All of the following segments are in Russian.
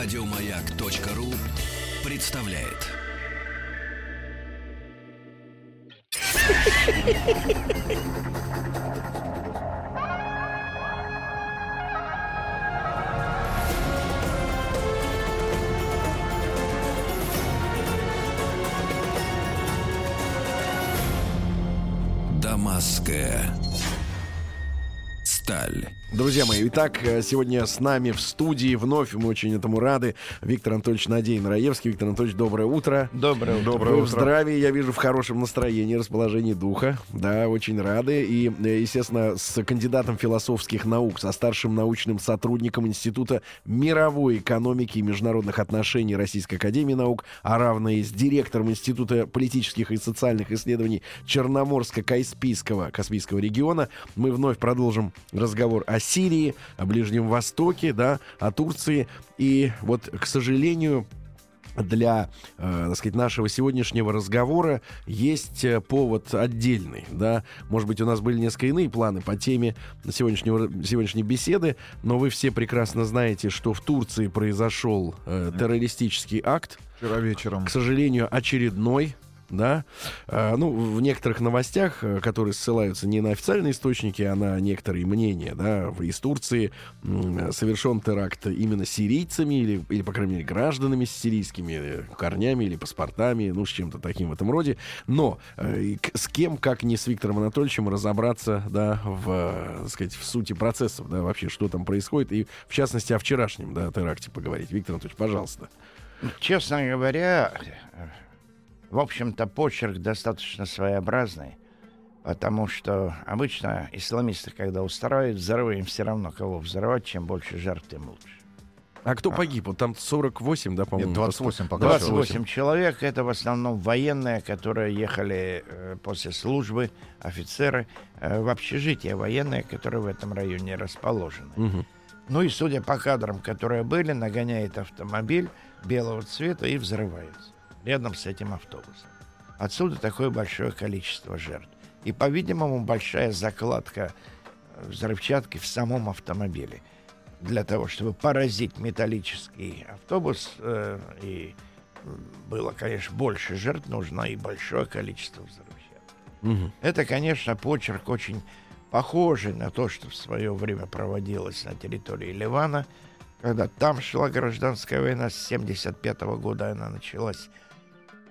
Радиомаяк.ру представляет. Дамасская сталь. Друзья мои, итак, э, сегодня с нами в студии вновь, мы очень этому рады, Виктор Анатольевич Надеин Раевский. Виктор Анатольевич, доброе утро. Доброе утро. Доброе Вы в здравии, я вижу, в хорошем настроении, расположении духа. Да, очень рады. И, э, естественно, с кандидатом философских наук, со старшим научным сотрудником Института мировой экономики и международных отношений Российской Академии Наук, а равно и с директором Института политических и социальных исследований Черноморско-Каспийского Каспийского региона. Мы вновь продолжим разговор о Сирии, о Ближнем Востоке, да, о Турции. И вот, к сожалению, для, э, так сказать, нашего сегодняшнего разговора есть э, повод отдельный, да. Может быть, у нас были несколько иные планы по теме сегодняшнего, сегодняшней беседы, но вы все прекрасно знаете, что в Турции произошел э, террористический акт. Вчера вечером. К сожалению, очередной, да, а, ну, в некоторых новостях, э, которые ссылаются не на официальные источники, а на некоторые мнения, да, из Турции совершен теракт именно сирийцами или, или, по крайней мере, гражданами с сирийскими э, корнями или паспортами, ну, с чем-то таким в этом роде. Но э, с кем, как не с Виктором Анатольевичем, разобраться, да, в, так сказать, в сути процессов, да, вообще, что там происходит, и, в частности, о вчерашнем, да, теракте поговорить. Виктор Анатольевич, пожалуйста. Честно говоря, в общем-то, почерк достаточно своеобразный, потому что обычно исламисты, когда устраивают взрывы, им все равно кого взорвать, чем больше жертв, тем лучше. А кто погиб? Вот там 48, да, по-моему? Нет, 28 пока. 28 человек. Это в основном военные, которые ехали э, после службы, офицеры, э, в общежитие военные, которые в этом районе расположены. Угу. Ну и судя по кадрам, которые были, нагоняет автомобиль белого цвета и взрывается рядом с этим автобусом. Отсюда такое большое количество жертв. И, по-видимому, большая закладка э, взрывчатки в самом автомобиле. Для того, чтобы поразить металлический автобус, э, и было, конечно, больше жертв, нужно и большое количество взрывчатки. Угу. Это, конечно, почерк очень похожий на то, что в свое время проводилось на территории Ливана, когда там шла гражданская война, с 1975 года она началась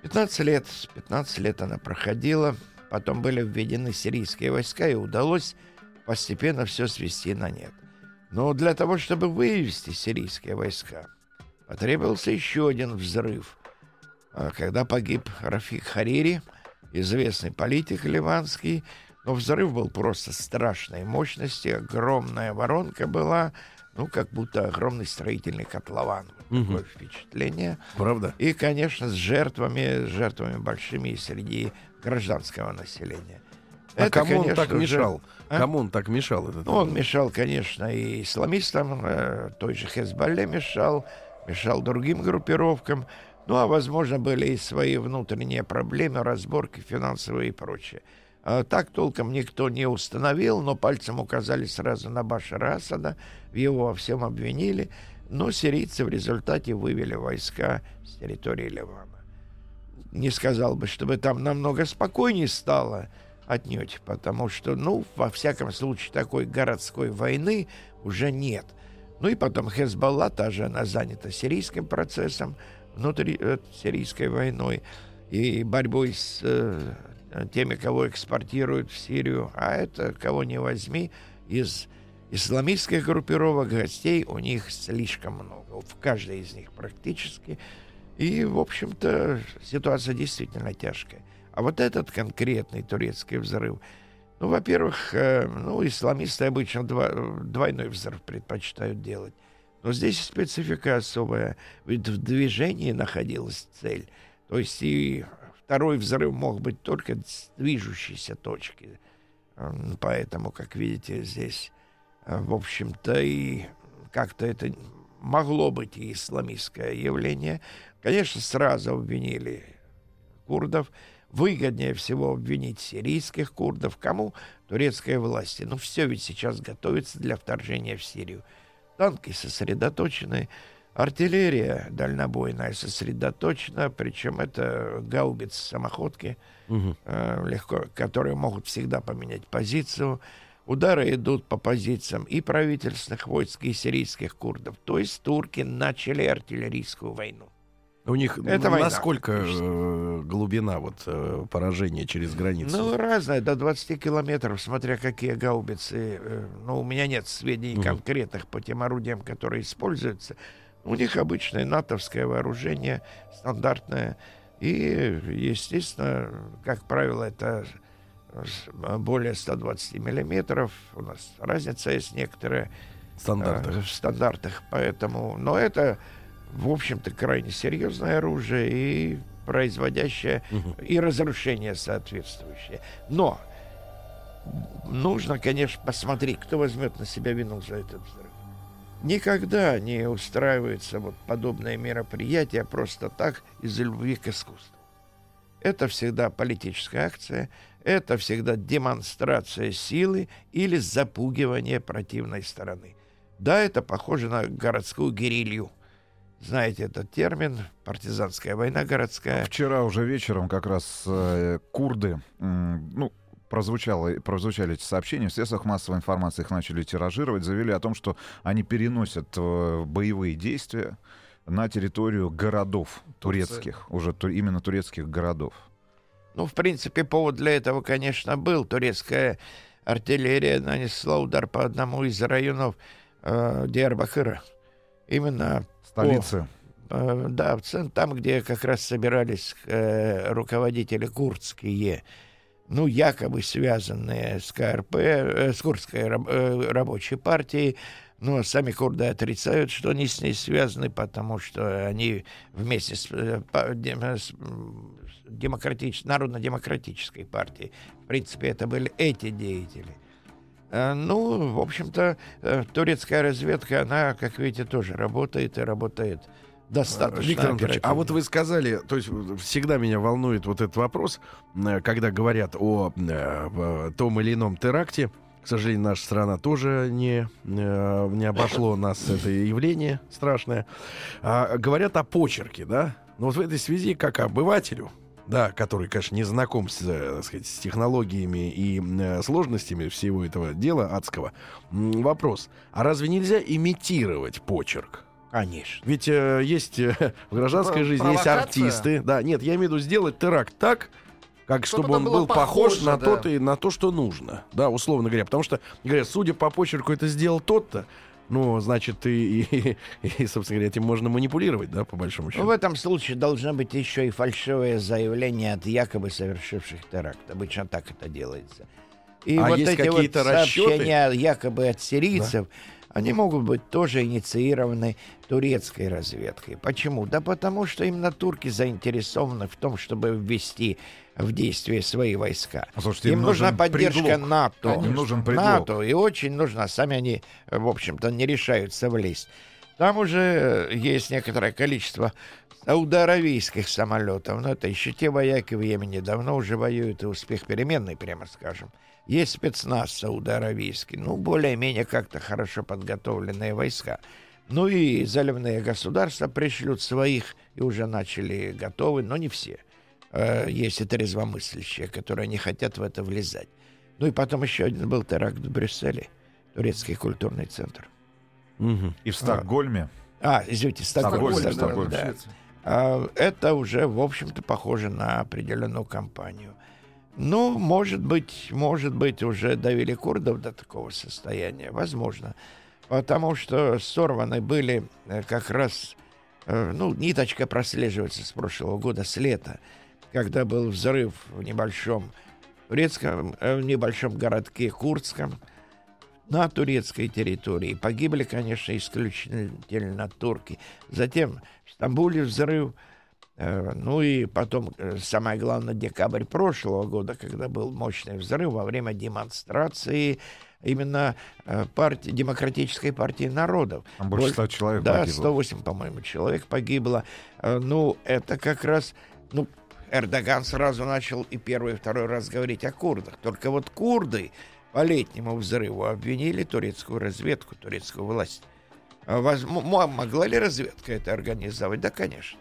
15 лет, 15 лет она проходила, потом были введены сирийские войска, и удалось постепенно все свести на нет. Но для того, чтобы вывести сирийские войска, потребовался еще один взрыв. А когда погиб Рафик Харири, известный политик ливанский, но взрыв был просто страшной мощности, огромная воронка была, ну, как будто огромный строительный котлован. Угу. Такое впечатление. Правда? И, конечно, с жертвами, с жертвами большими среди гражданского населения. А Это, кому конечно, он так мешал? А? Кому он так мешал? Этот ну, он мешал, конечно, и исламистам, э, той же Хезболле мешал, мешал другим группировкам. Ну, а, возможно, были и свои внутренние проблемы, разборки финансовые и прочее. А так толком никто не установил, но пальцем указали сразу на Башара Асада, его во всем обвинили, но сирийцы в результате вывели войска с территории Ливана. Не сказал бы, чтобы там намного спокойнее стало, отнюдь, потому что, ну, во всяком случае, такой городской войны уже нет. Ну и потом Хезболла, та же она занята сирийским процессом, внутри э, сирийской войной и борьбой с Э, теми, кого экспортируют в Сирию, а это, кого не возьми, из исламистских группировок гостей у них слишком много, в каждой из них практически. И, в общем-то, ситуация действительно тяжкая. А вот этот конкретный турецкий взрыв, ну, во-первых, э, ну, исламисты обычно два, двойной взрыв предпочитают делать. Но здесь специфика особая, ведь в движении находилась цель. То есть и Второй взрыв мог быть только с движущейся точки. Поэтому, как видите, здесь, э, в общем-то, и как-то это могло быть и исламистское явление. Конечно, сразу обвинили курдов. Выгоднее всего обвинить сирийских курдов. Кому? Турецкой власти. Ну, все ведь сейчас готовится для вторжения в Сирию. Танки сосредоточены, Артиллерия дальнобойная сосредоточена, причем это гаубицы самоходки, угу. э, легко, которые могут всегда поменять позицию. Удары идут по позициям и правительственных войск, и сирийских курдов. То есть турки начали артиллерийскую войну. У них это насколько война, глубина вот э, поражения через границу? Ну, разная, до 20 километров, смотря какие гаубицы. Э, ну, у меня нет сведений угу. конкретных по тем орудиям, которые используются. У них обычное натовское вооружение, стандартное. И, естественно, как правило, это более 120 миллиметров. У нас разница есть некоторая стандартах. Э, в стандартах. Поэтому, но это, в общем-то, крайне серьезное оружие и производящее угу. и разрушение соответствующее. Но нужно, конечно, посмотреть, кто возьмет на себя вину за этот взрыв. Никогда не устраивается вот подобное мероприятие просто так из любви к искусству. Это всегда политическая акция, это всегда демонстрация силы или запугивание противной стороны. Да, это похоже на городскую герилью. Знаете этот термин, партизанская война городская. Вчера уже вечером как раз э, курды, э, ну, прозвучало, прозвучали эти сообщения, в средствах массовой информации их начали тиражировать, заявили о том, что они переносят э, боевые действия на территорию городов турецких, уже ту, именно турецких городов. Ну, в принципе, повод для этого, конечно, был. Турецкая артиллерия нанесла удар по одному из районов э, Диарбакыра. Именно столицы. По, э, да, там, где как раз собирались э, руководители курдские ну, якобы связанные с КРП, э, с Курдской э, рабочей партией, но сами курды отрицают, что они с ней связаны, потому что они вместе с, э, с демократич... народно-демократической партией, в принципе, это были эти деятели. Э, ну, в общем-то, турецкая разведка, она, как видите, тоже работает и работает достаточно. Виктор Анатольевич, а вот вы сказали, то есть всегда меня волнует вот этот вопрос, э, когда говорят о э, том или ином теракте. К сожалению, наша страна тоже не, э, не обошло нас это явление страшное. А, говорят о почерке, да? Но вот в этой связи, как обывателю, да, который, конечно, не знаком с, так сказать, с технологиями и э, сложностями всего этого дела адского, вопрос, а разве нельзя имитировать почерк? Конечно. Ведь э, есть э, в гражданской Про- жизни есть артисты. Да, нет, я имею в виду сделать теракт так, как чтобы, чтобы он был похож на, да. то, и, на то, что нужно. Да, условно говоря. Потому что, говорят, судя по почерку, это сделал тот-то. Ну, значит, и, и, и, собственно говоря, этим можно манипулировать, да, по большому счету. в этом случае должно быть еще и фальшивое заявление от якобы совершивших теракт. Обычно так это делается. И а вот есть эти вот сообщения расчеты? якобы от сирийцев, да они могут быть тоже инициированы турецкой разведкой. Почему? Да потому что именно турки заинтересованы в том, чтобы ввести в действие свои войска. А слушайте, им, им нужна поддержка предлог. НАТО. Им нужен предлог. НАТО, и очень нужна. Сами они, в общем-то, не решаются влезть. Там уже есть некоторое количество саудо-аравийских самолетов, но это еще те вояки в Йемене давно уже воюют, и успех переменный, прямо скажем. Есть спецназ саудо-аравийский, ну, более-менее как-то хорошо подготовленные войска. Ну и заливные государства пришлют своих и уже начали готовы, но не все. Э, есть и трезвомыслящие, которые не хотят в это влезать. Ну и потом еще один был теракт в Брюсселе, турецкий культурный центр. Угу. И в Стокгольме. А, извините, Стокгольм. Стокгольм, Стокгольм, да. А, это уже, в общем-то, похоже на определенную кампанию. Ну, может быть, может быть, уже довели курдов до такого состояния. Возможно. Потому что сорваны были э, как раз... Э, ну, ниточка прослеживается с прошлого года, с лета, когда был взрыв в небольшом турецком, э, в небольшом городке Курдском, на турецкой территории. Погибли, конечно, исключительно турки. Затем в Стамбуле взрыв, Э, ну и потом, э, самое главное, декабрь прошлого года, когда был мощный взрыв во время демонстрации именно э, партии, Демократической партии народов. Там больше 100 человек да, погибло. 108, по-моему, человек погибло. Ну, это как раз... Ну, Эрдоган сразу начал и первый, и второй раз говорить о курдах. Только вот курды по летнему взрыву обвинили турецкую разведку, турецкую власть. А воз- м- могла ли разведка это организовать? Да, конечно.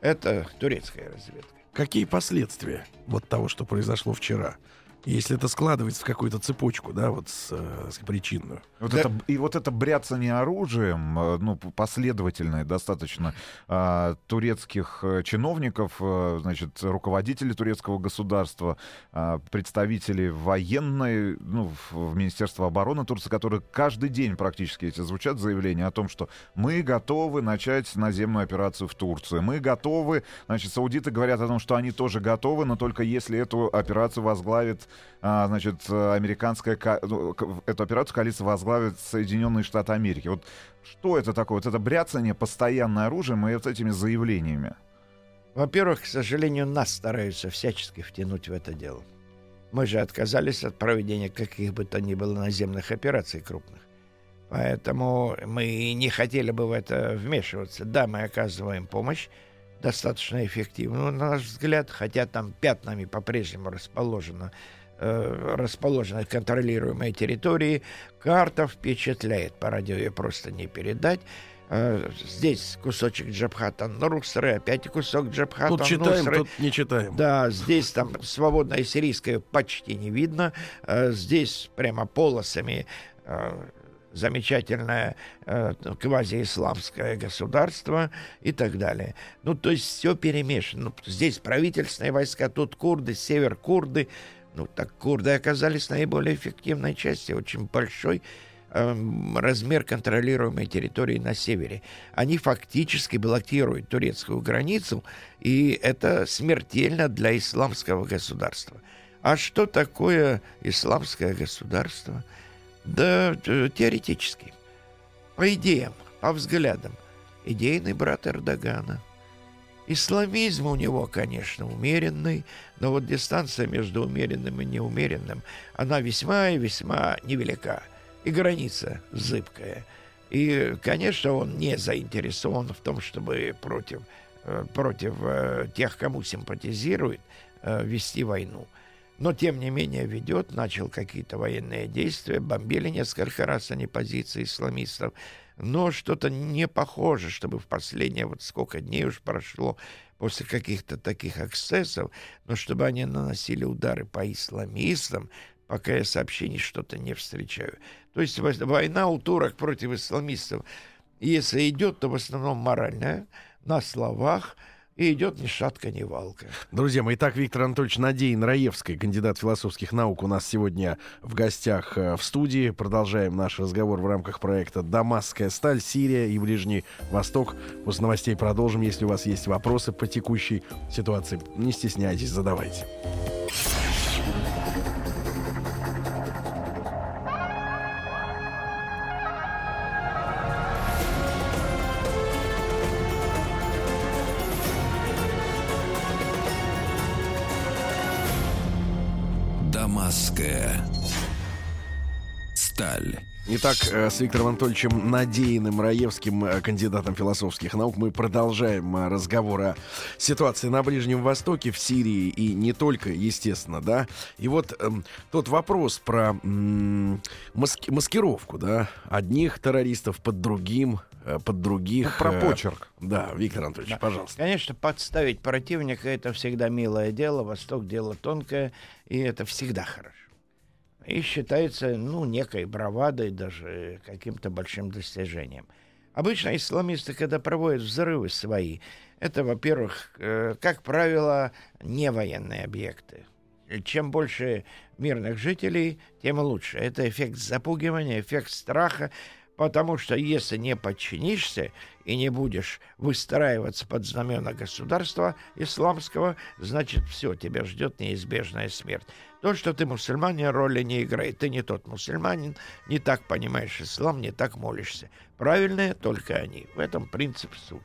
Это турецкая разведка. Какие последствия вот того, что произошло вчера? Если это складывается в какую-то цепочку, да, вот с, э, с причинную. Вот Да. это, и вот это бряцание оружием, э, ну, последовательное достаточно а, турецких э, чиновников, значит, руководителей турецкого государства, а, представителей военной, ну, в, Министерство обороны Турции, которые каждый день практически эти звучат заявления о том, что мы готовы начать наземную операцию в Турции, мы готовы, значит, саудиты говорят о том, что они тоже готовы, но только если эту операцию возглавит значит, э, американская, ну, эту операцию коалиция возглавит Соединенные Штаты Америки. Вот что это такое? Вот это бряцание постоянное оружием и вот этими заявлениями. Во-первых, к сожалению, нас стараются всячески втянуть в это дело. Мы же отказались от проведения каких бы то ни было наземных операций крупных. Поэтому мы не хотели бы в это вмешиваться. Да, мы оказываем помощь, достаточно эффективную, на наш взгляд, хотя там пятнами по-прежнему расположено, э, расположены контролируемые территории. Карта впечатляет, по радио ее просто не передать. Э, здесь кусочек Джабхата Нурсры, опять кусок Джабхата Тут читаем, Нусры. тут не читаем. Да, здесь там свободное сирийское почти не видно. Э, Здесь прямо полосами э, замечательное э, квазиисламское государство и так далее. Ну, то есть все перемешано. Ну, здесь правительственные войска, тут курды, север курды. Ну, так курды оказались наиболее эффективной части, очень большой эм, размер контролируемой территории на севере. Они фактически блокируют турецкую границу, и это смертельно для исламского государства. А что такое исламское государство? Да э, теоретически. По идеям, по взглядам. Идейный брат Эрдогана. Исламизм у него, конечно, умеренный, но вот дистанция между умеренным и неумеренным, она весьма и весьма невелика. И граница зыбкая. И, конечно, он не заинтересован в том, чтобы против, э, против э, тех, кому симпатизирует, э, вести войну. Но, тем не менее, ведет, начал какие-то военные действия, бомбили несколько раз они позиции исламистов, но что-то не похоже, чтобы в последние, вот сколько дней уж прошло после каких-то таких эксцессов, но чтобы они наносили удары по исламистам, пока я сообщений что-то не встречаю. То есть во- война у турок против исламистов, если идет, то в основном моральная, на словах, и идет ни шатка, ни валка. Друзья мои, итак, Виктор Анатольевич Надеин Раевский, кандидат философских наук, у нас сегодня в гостях э, в студии. Продолжаем наш разговор в рамках проекта «Дамасская сталь. Сирия и Ближний Восток». После новостей продолжим. Если у вас есть вопросы по текущей ситуации, не стесняйтесь, задавайте. Дамасская сталь. Итак, э, с Виктором Анатольевичем Надеиным Раевским, э, кандидатом философских наук, мы продолжаем э, разговор о ситуации на Ближнем Востоке, в Сирии и не только, естественно, да. И вот эм, тот вопрос про м, маски- маскировку, да, одних террористов под другим, э, под других. Ну, про э, почерк. Да, Виктор Анатольевич, Да. пожалуйста. Конечно, подставить противника это всегда милое дело, Восток дело тонкое, и это всегда хорошо. И считается, ну, некой бравадой, даже каким-то большим достижением. Обычно исламисты, когда проводят взрывы свои, это, во-первых, э, как правило, не военные объекты. Чем больше мирных жителей, тем лучше. Это эффект запугивания, эффект страха, потому что если не подчинишься и не будешь выстраиваться под знамена государства исламского, значит, все, тебя ждет неизбежная смерть. То, что ты мусульманин, роли не играет. Ты не тот мусульманин, не так понимаешь ислам, не так молишься. Правильные только они. В этом принцип суть.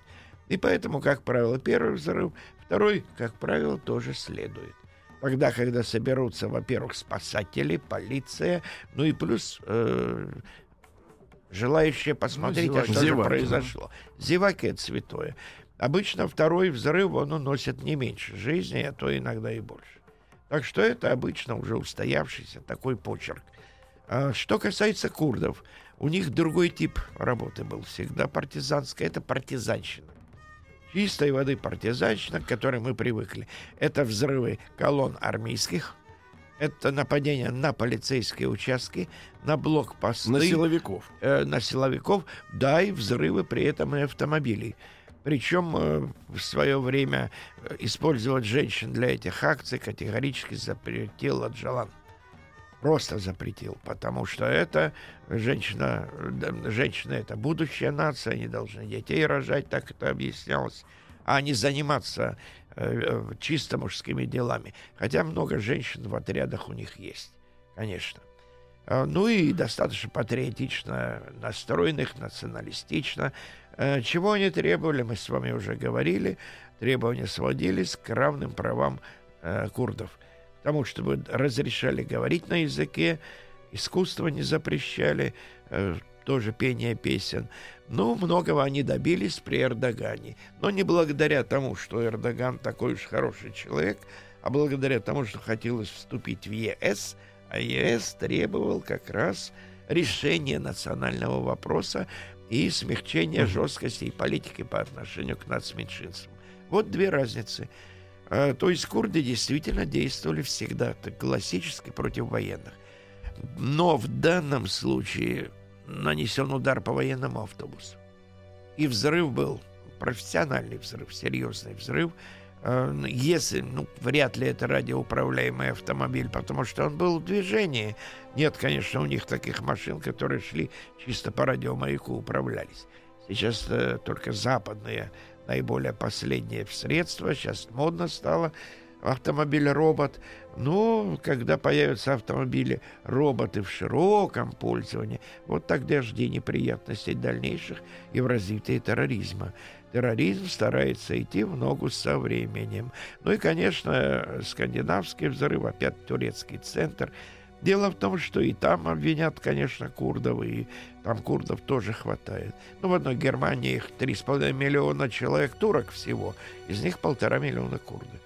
И поэтому, как правило, первый взрыв, второй, как правило, тоже следует. Тогда, когда соберутся, во-первых, спасатели, полиция, ну и плюс э, желающие посмотреть, Ну, а что зеваки. же Зеваки, произошло. Зеваки это святое. Обычно второй взрыв, он уносит не меньше жизни, а то иногда и больше. Так что это обычно уже устоявшийся такой почерк. А что касается курдов, у них другой тип работы был всегда партизанская. Это партизанщина. Чистой воды партизанщина, к которой мы привыкли. Это взрывы колонн армейских, это нападение на полицейские участки, на блокпосты. На силовиков. Э, на силовиков, да, и взрывы при этом и автомобилей. Причем э, в свое время э, использовать женщин для этих акций категорически запретил Аджалан. Просто запретил, потому что это женщина, женщина это будущая нация, они должны детей рожать, так это объяснялось, а не заниматься э, чисто мужскими делами. Хотя много женщин в отрядах у них есть, конечно. А, ну и достаточно патриотично настроенных, националистично. Э, чего они требовали, мы с вами уже говорили. Требования сводились к равным правам э, курдов – тому, чтобы разрешали говорить на языке, искусство не запрещали, тоже пение песен. Ну, многого они добились при Эрдогане. Но не благодаря тому, что Эрдоган такой уж хороший человек, а благодаря тому, что хотелось вступить в ЕС, а ЕС требовал как раз решения национального вопроса и смягчения жесткости и политики по отношению к нацменьшинствам. Вот две разницы – а, то есть курды действительно действовали всегда так классически против военных. Но в данном случае нанесен удар по военному автобусу. И взрыв был профессиональный взрыв, серьезный взрыв. А, если, ну, вряд ли это радиоуправляемый автомобиль, потому что он был в движении. Нет, конечно, у них таких машин, которые шли чисто по радиомаяку управлялись. Сейчас э, только западные наиболее последнее средство. Сейчас модно стало автомобиль-робот. Но когда появятся автомобили-роботы в широком пользовании, вот тогда жди неприятностей дальнейших и в развитии терроризма. Терроризм старается идти в ногу со временем. Ну и, конечно, скандинавский взрыв, опять турецкий центр – Дело в том, что и там обвинят, конечно, курдов, и там курдов тоже хватает. Ну, в одной Германии их 3,5 миллиона человек турок всего, из них полтора миллиона курды.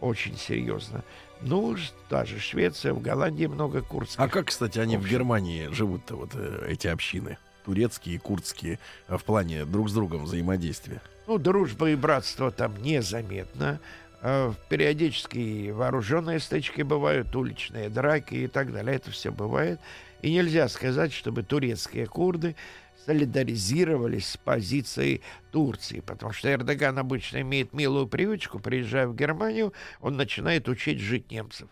Очень серьезно. Ну, даже Швеция, в Голландии много курдских. А как, кстати, они общин. в Германии живут-то, вот э, эти общины? Турецкие и курдские в плане друг с другом взаимодействия? Ну, дружба и братство там незаметно. А, периодически вооруженные стычки бывают, уличные драки и так далее. Это все бывает. И нельзя сказать, чтобы турецкие курды солидаризировались с позицией Турции, потому что Эрдоган обычно имеет милую привычку, приезжая в Германию, он начинает учить жить немцев.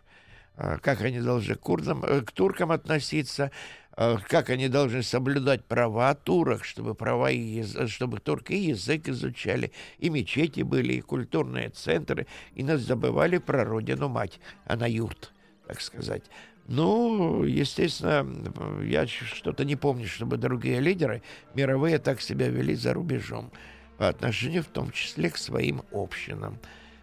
А, как они должны к, курдам, э, к туркам относиться, как они должны соблюдать права турок, чтобы права и чтобы турки язык изучали, и мечети были, и культурные центры, и нас забывали про родину мать, а юрт, так сказать. Ну, естественно, я что-то не помню, чтобы другие лидеры мировые так себя вели за рубежом по отношению в том числе к своим общинам.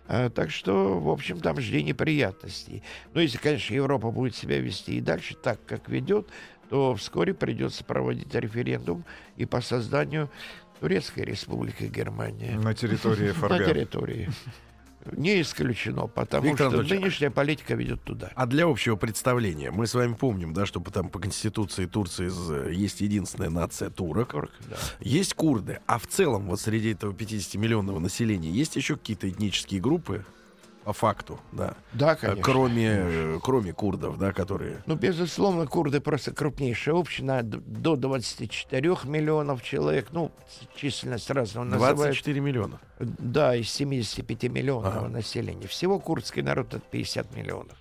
А, так что, в общем, там жди неприятностей. Но если, конечно, Европа будет себя вести и дальше так, как ведет, то вскоре придется проводить референдум и по созданию Турецкой республики Германия. На территории ФРГ. На территории. Не исключено, потому Виктор что Анатольевич, нынешняя политика ведет туда. А для общего представления, мы с вами помним, да, что там по Конституции Турции есть единственная нация турок. Турк, да. Есть курды. А в целом, вот среди этого 50-миллионного населения, есть еще какие-то этнические группы, по факту, да. Да, конечно. Кроме, конечно. кроме курдов, да, которые... Ну, безусловно, курды просто крупнейшая община, до 24 миллионов человек, ну, численность разного называют. 24 миллиона? Да, из 75 миллионов ага. населения. Всего курдский народ от 50 миллионов.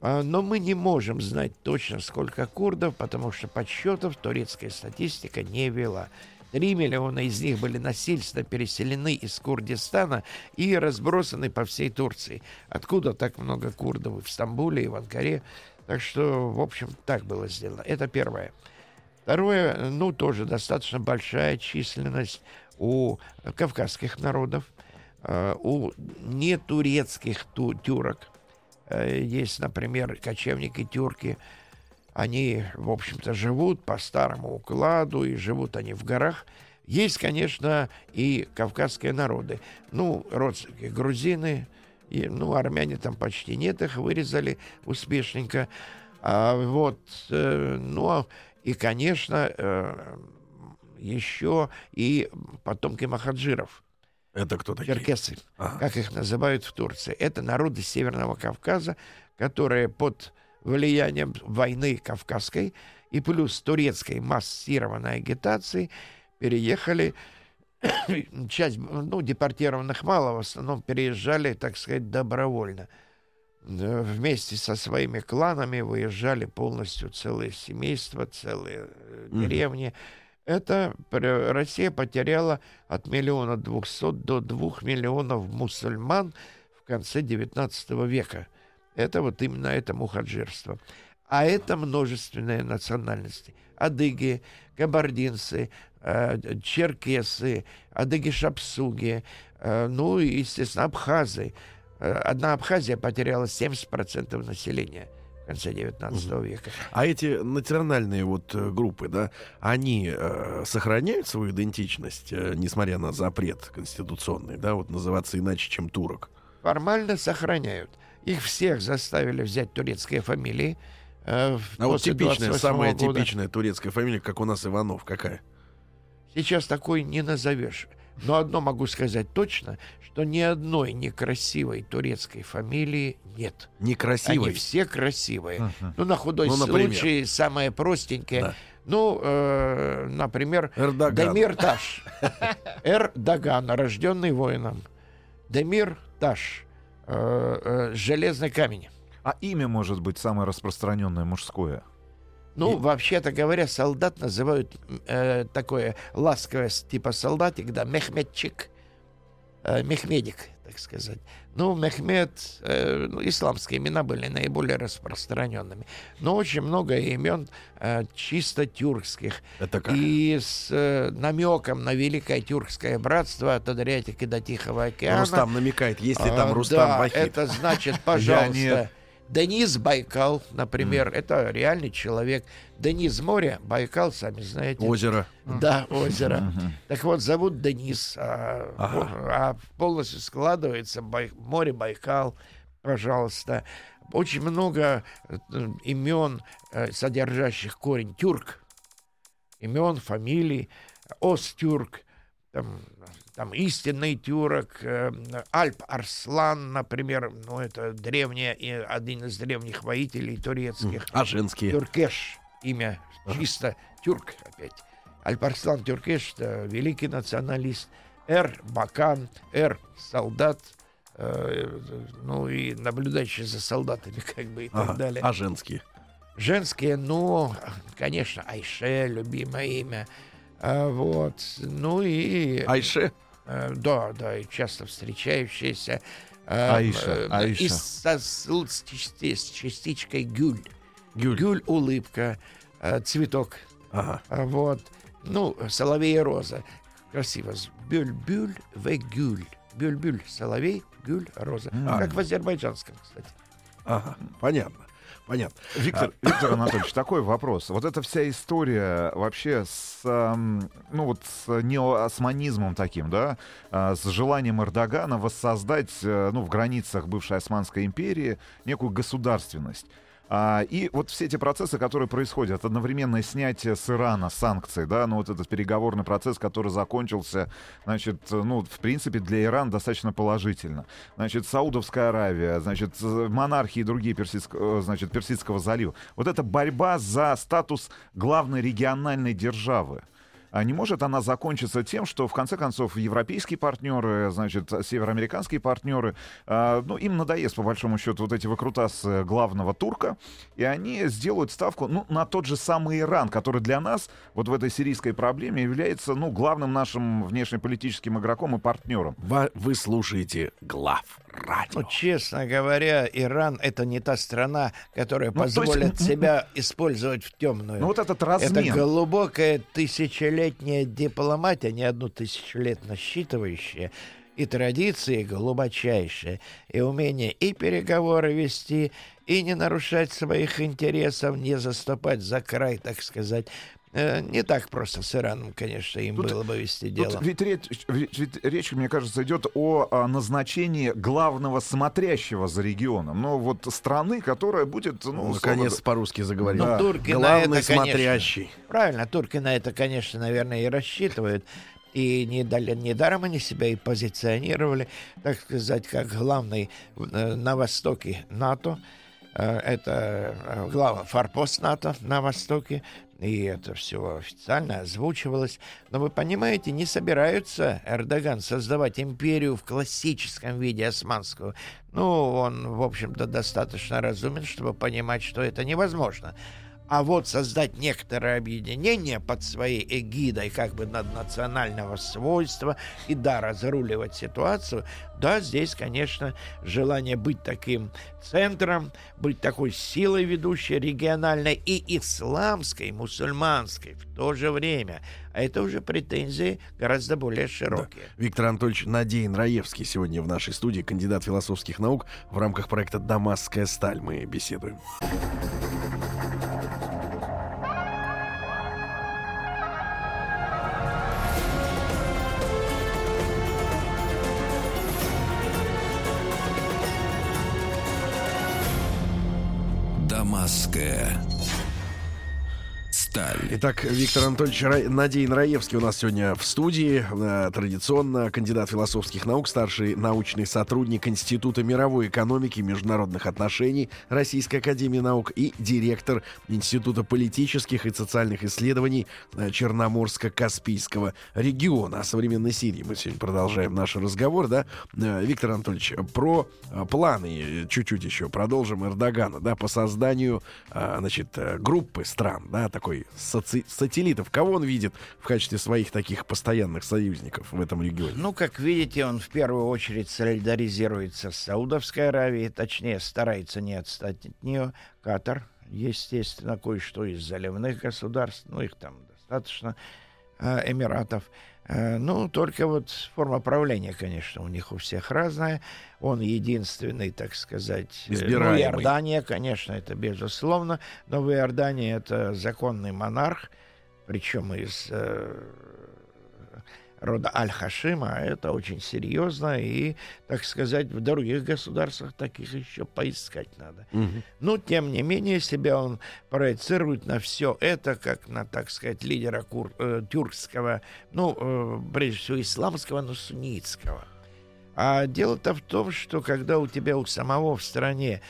А, но мы не можем знать точно, сколько курдов, потому что подсчетов турецкая статистика не вела. Три миллиона из них были насильственно переселены из Курдистана и разбросаны по всей Турции. Откуда так много курдов в Стамбуле и в Анкаре? Так что, в общем, так было сделано. Это первое. Второе, ну, тоже достаточно большая численность у кавказских народов, э, у нетурецких ту тюрок. Э, есть, например, кочевники-тюрки, они, в общем-то, живут по старому укладу, и живут они в горах. Есть, конечно, и кавказские народы. Ну, родственники грузины, и, ну, армяне там почти нет, их вырезали успешненько. А вот, э, ну, И, конечно, э, еще и потомки махаджиров. Это кто такие? Черкесы, Ага. как их называют в Турции. Это народы Северного Кавказа, которые под влиянием войны Кавказской и плюс турецкой массированной агитации переехали часть, ну, депортированных мало, в основном переезжали, так сказать, добровольно. Э, Вместе со своими кланами выезжали полностью целые семейства, целые э, деревни. Это Россия потеряла от миллиона двухсот до двух миллионов мусульман в конце XIX века. Это вот именно это мухаджирство. А это множественные национальности. Адыги, кабардинцы, э, черкесы, адыги-шапсуги, э, ну и, естественно, абхазы. Э, Одна Абхазия потеряла 70% населения в конце XIX века. А эти национальные вот группы, да, они э, сохраняют свою идентичность, э, несмотря на запрет конституционный, да, вот называться иначе, чем турок? Формально сохраняют. Их всех заставили взять турецкие фамилии. э, А вот типичная, 28 самая года. типичная турецкая фамилия, как у нас Иванов, какая? Сейчас такой не назовешь. Но одно могу сказать точно, что ни одной некрасивой турецкой фамилии нет. Они Некрасивый. все красивые. Мгм. Ну, на худой Ну, например. случай, самое простенькое. Да. Ну, э, например, Эрдоган. Демир Таш. Эрдоган, рожденный воином. Демир Таш. Э, э, Железный камень. А имя может быть самое распространенное мужское. Ну, И- вообще-то говоря, солдат называют э, такое ласковое типа солдатик, да, мехмедчик, э, мехмедик, так сказать. Ну, Мехмед, э, ну, исламские имена были наиболее распространенными. Но очень много имен э, чисто тюркских. Это как? И с э, намеком на Великое Тюркское братство от Адриатики до Тихого океана. Рустам намекает, есть ли там А, Рустам да, Вахид? это значит, пожалуйста. Денис Байкал, например, это реальный человек. Денис море, Байкал, сами знаете. Озеро. Да, озеро. Мгм. Так вот, зовут Денис, а, Ага. а полностью складывается Бай- море Байкал, пожалуйста. Очень много э, имен, э, содержащих корень тюрк. Имен, фамилий. Остюрк, там, там истинный тюрок, э, Альп Арслан, например, ну это древняя, один из древних воителей турецких. А женские? Тюркеш, имя чисто тюрк опять. Альпарслан Тюркеш, это великий националист. Эр Бакан, Эр солдат, э, ну и наблюдающий за солдатами, как бы и так Ага. далее. А женские? Женские, ну, конечно, Айше, любимое имя. А, вот, ну и... Айше? Э, Да, да, и часто встречающиеся. э, Аиша, э, Аиша. И со- с, с части- с частичкой гюль. Гюль. Гюль улыбка, э, цветок. Ага. А Вот. Ну, соловей и роза. Красиво. Бюль-бюль в гюль. Бюль-бюль, соловей, гюль, роза. М. Как в азербайджанском, кстати. Ага. Понятно. Понятно. Виктор, Виктор Анатольевич, такой вопрос. Вот эта вся история вообще с, эм, ну вот с неоосманизмом таким, да, а, с желанием Эрдогана воссоздать, э, ну, в границах бывшей Османской империи некую государственность. А, и вот все эти процессы, которые происходят, одновременное снятие с Ирана санкций, да, ну вот этот переговорный процесс, который закончился, значит, ну, в принципе, для Ирана достаточно положительно. Значит, Саудовская Аравия, значит, монархии и другие персидск- э, значит, Персидского залива. Вот эта борьба за статус главной региональной державы. А не может она закончиться тем, что в конце концов европейские партнеры, значит, североамериканские партнеры, а, ну, им надоест по большому счету вот эти выкрутасы главного турка, и они сделают ставку, ну, на тот же самый Иран, который для нас вот в этой сирийской проблеме является, ну, главным нашим внешнеполитическим игроком и партнером. Ва- Вы слушаете глав радио. Ну, честно говоря, Иран это не та страна, которая Ну, есть, позволит м- себя использовать в темную. Ну, вот этот Это размен. глубокая тысячелетняя дипломатия, не одну тысячу лет насчитывающая, и традиции глубочайшие, и умение и переговоры вести, и не нарушать своих интересов, не заступать за край, так сказать. Э, не так просто с Ираном, конечно, им Тут- было бы вести Тут дело. ведь речь, ведь- ведь речь, мне кажется, идет о, назначении главного смотрящего за регионом. Ну, вот страны, которая будет... Ну, Ну, наконец по-русски заговорил. Ну, турки на Главный это, конечно. смотрящий. Правильно, турки на это, конечно, наверное, и рассчитывают. И недали- недаром они себя и позиционировали, так сказать, как главный э, на востоке НАТО. Э, Это глава форпост НАТО на востоке. И это все официально озвучивалось. Но вы понимаете, не собираются Эрдоган создавать империю в классическом виде османскую. Ну, он, в общем-то, достаточно разумен, чтобы понимать, что это невозможно. А вот создать некоторое объединение под своей эгидой как бы наднационального свойства и, да, разруливать ситуацию, да, здесь, конечно, желание быть таким центром, быть такой силой ведущей региональной и исламской, мусульманской в то же время. А это уже претензии гораздо более широкие. Виктор Анатольевич Надеин Раевский сегодня в нашей студии, кандидат философских наук. В рамках проекта «Дамасская сталь» мы беседуем. Дамасская сталь. Итак, Виктор Анатольевич Ра... Надеин Раевский у нас сегодня в студии. Э, Традиционно кандидат философских наук, старший научный сотрудник Института мировой экономики и международных отношений Российской Академии Наук и директор Института политических и социальных исследований э, Черноморско-Каспийского региона. О современной Сирии мы сегодня продолжаем наш разговор, да? Э, Виктор Анатольевич, про планы чуть-чуть еще продолжим Эрдогана, да, по созданию, значит, группы стран, да, такой сателлитов. Кого он видит в качестве своих таких постоянных союзников в этом регионе? Ну, как видите, он в первую очередь солидаризируется с Саудовской Аравией, точнее, старается не отстать от нее. Катар, естественно, кое-что из заливных государств, ну, их там достаточно, э, Эмиратов. Ну, только вот форма правления, конечно, у них у всех разная. Он единственный, так сказать... э, Избираемый. Ну, Иордания, конечно, это безусловно. Но в Иордании это законный монарх, причем из э, рода Аль-Хашима. Это очень серьезно. И, так сказать, в других государствах таких еще поискать надо. Мгм. Но, тем не менее, себя он проецирует на все это, как на, так сказать, лидера кур- э, тюркского, ну, э, прежде всего, исламского, но суннитского. А дело-то в том, что когда у тебя у самого в стране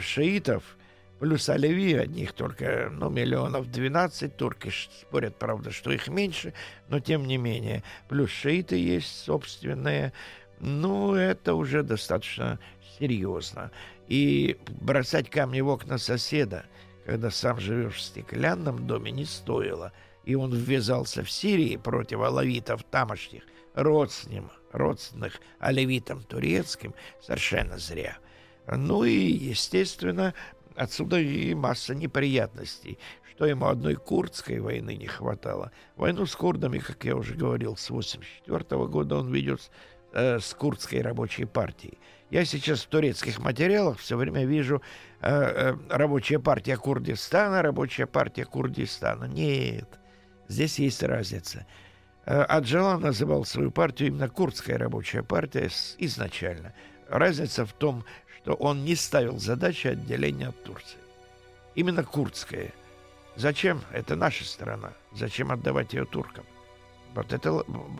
шиитов, плюс оливи одних только, ну, миллионов 12, турки спорят, правда, что их меньше, но тем не менее, плюс шииты есть собственные, ну, это уже достаточно серьезно. И бросать камни в окна соседа, когда сам живешь в стеклянном доме, не стоило. И он ввязался в Сирии против алавитов тамошних, родственным, родственных алевитам турецким, совершенно зря. Ну и, естественно, отсюда и масса неприятностей, что ему одной курдской войны не хватало. Войну с курдами, как я уже говорил, с 1984 года он ведет э, с курдской рабочей партией. Я сейчас в турецких материалах все время вижу э, э, рабочая партия Курдистана, рабочая партия Курдистана. Нет, здесь есть разница. Э, Аджалан называл свою партию именно Курдская рабочая партия изначально. Разница в том, что он не ставил задачи отделения от Турции. Именно курдская. Зачем? Это наша страна. Зачем отдавать ее туркам? Вот это,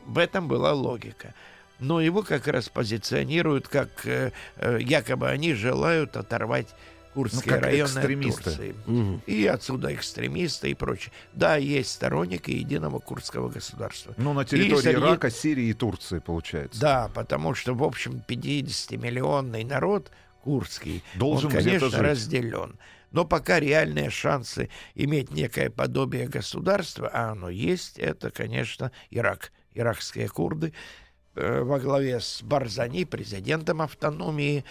в этом была логика. Но его как раз позиционируют как э, э, якобы они желают оторвать курдские Ну, районы экстремисты. от Турции. Мгм. И отсюда экстремисты и прочее. Да, есть сторонники единого курдского государства. Ну, на территории среди- Ирака, Сирии и Турции, получается. Да, потому что, в общем, 50-миллионный народ курдский, Должен он, конечно, жить. разделен. Но пока реальные шансы иметь некое подобие государства, а оно есть, это, конечно, Ирак. Иракские курды э, во главе с Барзани, президентом автономии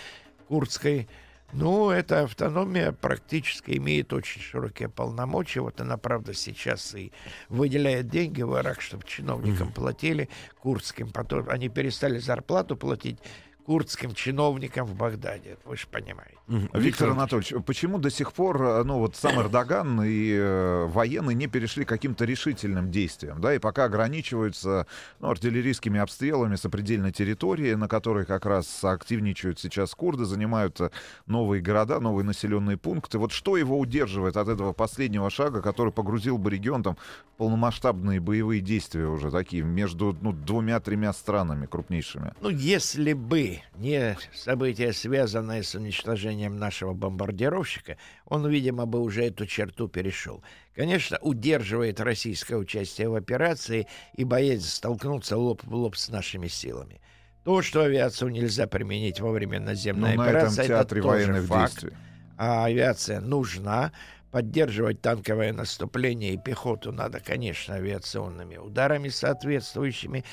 курдской. Ну, эта автономия практически имеет очень широкие полномочия. Вот она, правда, сейчас и выделяет деньги в Ирак, чтобы чиновникам платили курдским. Потом они перестали зарплату платить курдским чиновникам в Багдаде. Вы же понимаете. Виктор Анатольевич, почему до сих пор, э, ну вот сам Эрдоган и э, военные не перешли к каким-то решительным действиям, да, и пока ограничиваются ну, артиллерийскими обстрелами сопредельной территории, на которой как раз активничают сейчас курды, занимают э, новые города, новые населенные пункты. Вот что его удерживает от этого последнего шага, который погрузил бы регион там в полномасштабные боевые действия уже такие между ну, двумя-тремя странами крупнейшими? Ну, если бы не события, связанные с уничтожением нашего бомбардировщика, он, видимо, бы уже эту черту перешел. Конечно, удерживает российское участие в операции и боец столкнуться лоб в лоб с нашими силами. То, что авиацию нельзя применить во время наземной ну, операции, на этом это тоже факт. Действий. А авиация нужна. Поддерживать танковое наступление и пехоту надо, конечно, авиационными ударами соответствующими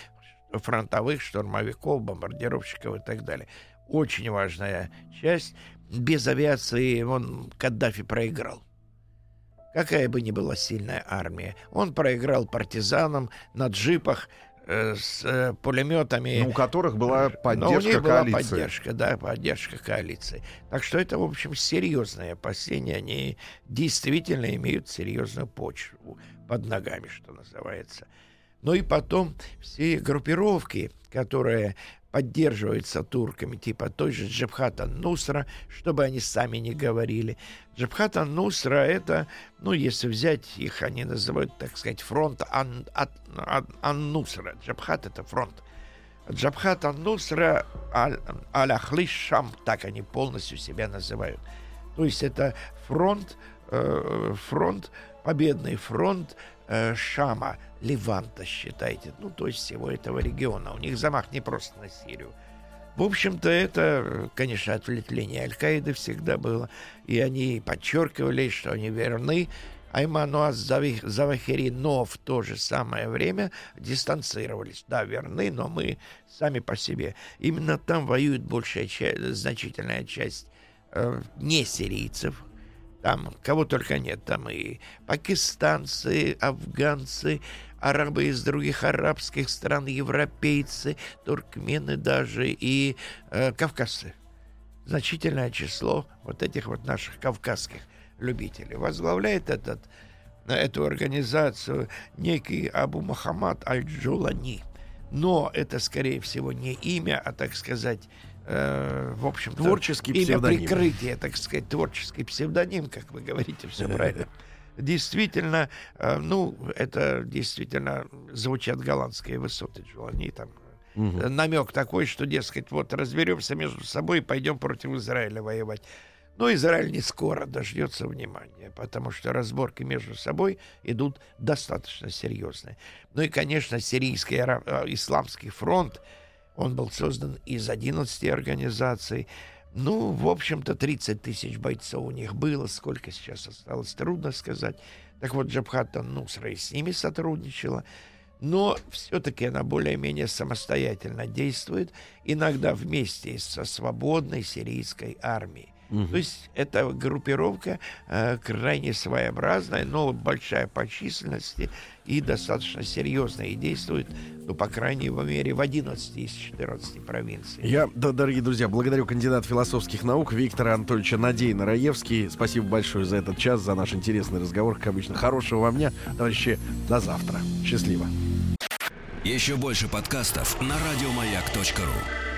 фронтовых штурмовиков, бомбардировщиков и так далее. Очень важная часть без авиации он Каддафи проиграл. Какая бы ни была сильная армия, он проиграл партизанам на джипах э, с э, пулеметами. Ну, у которых была поддержка Но у них коалиции. была поддержка, да, поддержка коалиции. Так что это, в общем, серьезные опасения. Они действительно имеют серьезную почву под ногами, что называется. Ну и потом все группировки, которые поддерживается турками, типа той же Джабхата Нусра, чтобы они сами не говорили. Джабхата Нусра это, ну, если взять их, они называют, так сказать, фронт Ан-Нусра. Джабхат это фронт. Джабхат Ан-Нусра Аль-Ахли Шам, так они полностью себя называют. То есть это фронт, э, фронт, победный фронт э, Шама, Леванта, считайте. Ну, то есть всего этого региона. У них замах не просто на Сирию. В общем-то, это, конечно, отвлечение Аль-Каиды всегда было. И они подчеркивали, что они верны Айману Завахири, но в то же самое время дистанцировались. Да, верны, но мы сами по себе. Именно там воюет большая часть, значительная часть э, не сирийцев, там кого только нет. Там и пакистанцы, афганцы, арабы из других арабских стран, европейцы, туркмены даже и э, кавказцы. Значительное число вот этих вот наших кавказских любителей. Возглавляет этот, эту организацию некий Абу Мухаммад Аль-Джулани. Но это, скорее всего, не имя, а, так сказать, э, в общем творческий имя псевдоним. прикрытие, так сказать, творческий псевдоним, как вы говорите, все правильно. Действительно, э, ну, это действительно звучат голландские высоты, они там Угу. Намек такой, что, дескать, вот разберемся между собой и пойдем против Израиля воевать. Но Израиль не скоро дождется внимания, потому что разборки между собой идут достаточно серьезные. Ну и, конечно, сирийский э, исламский фронт, он был создан из 11 организаций. Ну, в общем-то, 30 тысяч бойцов у них было. Сколько сейчас осталось, трудно сказать. Так вот, Джабхата Нусра и с ними сотрудничала. Но все-таки она более-менее самостоятельно действует, иногда вместе со свободной сирийской армией. Угу. То есть эта группировка э, крайне своеобразная, но большая по численности и достаточно серьезная, и действует, ну, по крайней мере, в 11 из 14 провинций. Я, да, дорогие друзья, благодарю кандидата философских наук Виктора Анатольевича Надей Раевский. Спасибо большое за этот час, за наш интересный разговор, как обычно. Хорошего вам дня, товарищи, до завтра. Счастливо. Еще больше подкастов на радиомаяк.ру